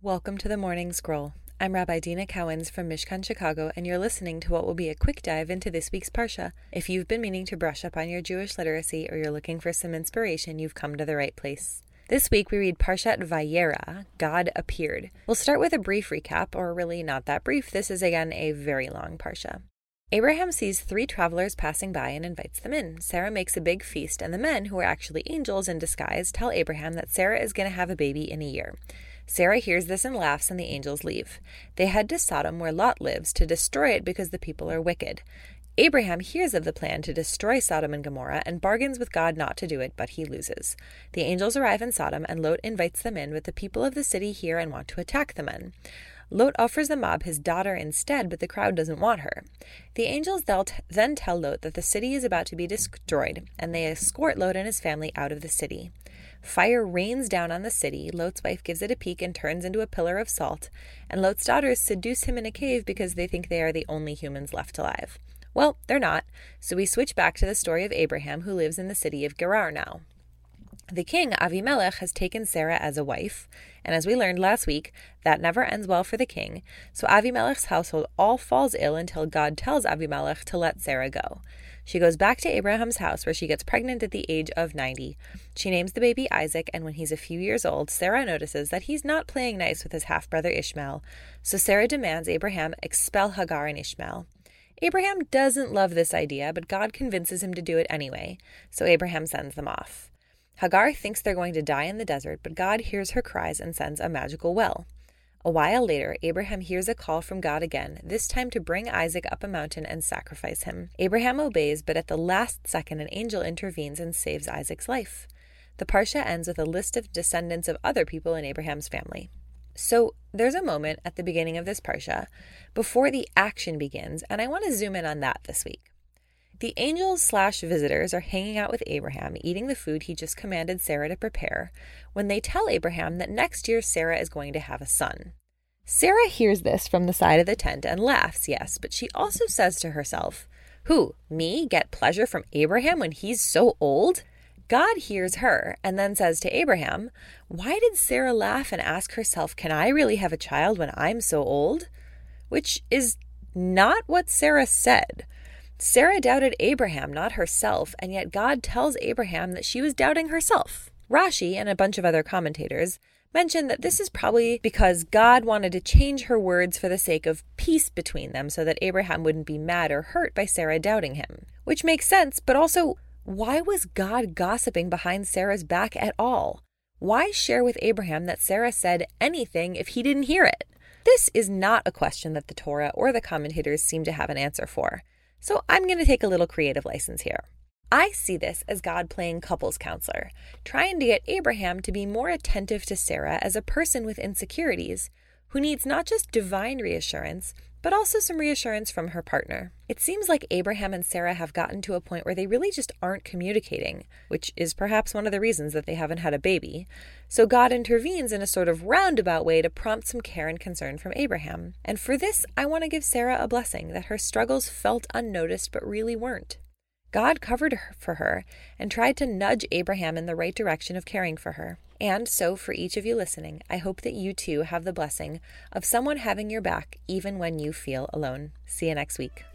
Welcome to the Morning Scroll. I'm Rabbi Deena Cowans from Mishkan, Chicago, and you're listening to what will be a quick dive into this week's Parsha. If you've been meaning to brush up on your Jewish literacy or you're looking for some inspiration, you've come to the right place. This week we read Parshat Vayera, God appeared. We'll start with a brief recap, or really not that brief. This is again a very long Parsha. Abraham sees three travelers passing by and invites them in. Sarah makes a big feast, and the men, who are actually angels in disguise, tell Abraham that Sarah is going to have a baby in a year. Sarah hears this and laughs, and the angels leave. They head to Sodom, where Lot lives, to destroy it because the people are wicked. Abraham hears of the plan to destroy Sodom and Gomorrah and bargains with God not to do it, but he loses. The angels arrive in Sodom, and Lot invites them in, but the people of the city hear and want to attack the men. Lot offers the mob his daughter instead, but the crowd doesn't want her. The angels then tell Lot that the city is about to be destroyed, and they escort Lot and his family out of the city. Fire rains down on the city. Lot's wife gives it a peek and turns into a pillar of salt, and Lot's daughters seduce him in a cave because they think they are the only humans left alive. Well, they're not, so we switch back to the story of Abraham, who lives in the city of Gerar now. The king, Avimelech, has taken Sarah as a wife, and as we learned last week, that never ends well for the king, so Avimelech's household all falls ill until God tells Avimelech to let Sarah go. She goes back to Abraham's house where she gets pregnant at the age of 90. She names the baby Isaac, and when he's a few years old, Sarah notices that he's not playing nice with his half brother Ishmael, so Sarah demands Abraham expel Hagar and Ishmael. Abraham doesn't love this idea, but God convinces him to do it anyway, so Abraham sends them off. Hagar thinks they're going to die in the desert, but God hears her cries and sends a magical well. A while later, Abraham hears a call from God again, this time to bring Isaac up a mountain and sacrifice him. Abraham obeys, but at the last second, an angel intervenes and saves Isaac's life. The Parsha ends with a list of descendants of other people in Abraham's family. So there's a moment at the beginning of this Parsha before the action begins, and I want to zoom in on that this week. The angels slash visitors are hanging out with Abraham, eating the food he just commanded Sarah to prepare, when they tell Abraham that next year Sarah is going to have a son. Sarah hears this from the side of the tent and laughs, yes, but she also says to herself, Who, me, get pleasure from Abraham when he's so old? God hears her and then says to Abraham, Why did Sarah laugh and ask herself, Can I really have a child when I'm so old? Which is not what Sarah said. Sarah doubted Abraham, not herself, and yet God tells Abraham that she was doubting herself. Rashi and a bunch of other commentators mention that this is probably because God wanted to change her words for the sake of peace between them so that Abraham wouldn't be mad or hurt by Sarah doubting him. Which makes sense, but also, why was God gossiping behind Sarah's back at all? Why share with Abraham that Sarah said anything if he didn't hear it? This is not a question that the Torah or the commentators seem to have an answer for. So I'm going to take a little creative license here. I see this as God playing couples counselor, trying to get Abraham to be more attentive to Sarah as a person with insecurities who needs not just divine reassurance, but also some reassurance from her partner. It seems like Abraham and Sarah have gotten to a point where they really just aren't communicating, which is perhaps one of the reasons that they haven't had a baby. So God intervenes in a sort of roundabout way to prompt some care and concern from Abraham. And for this, I want to give Sarah a blessing that her struggles felt unnoticed but really weren't. God covered her for her and tried to nudge Abraham in the right direction of caring for her. And so, for each of you listening, I hope that you too have the blessing of someone having your back even when you feel alone. See you next week.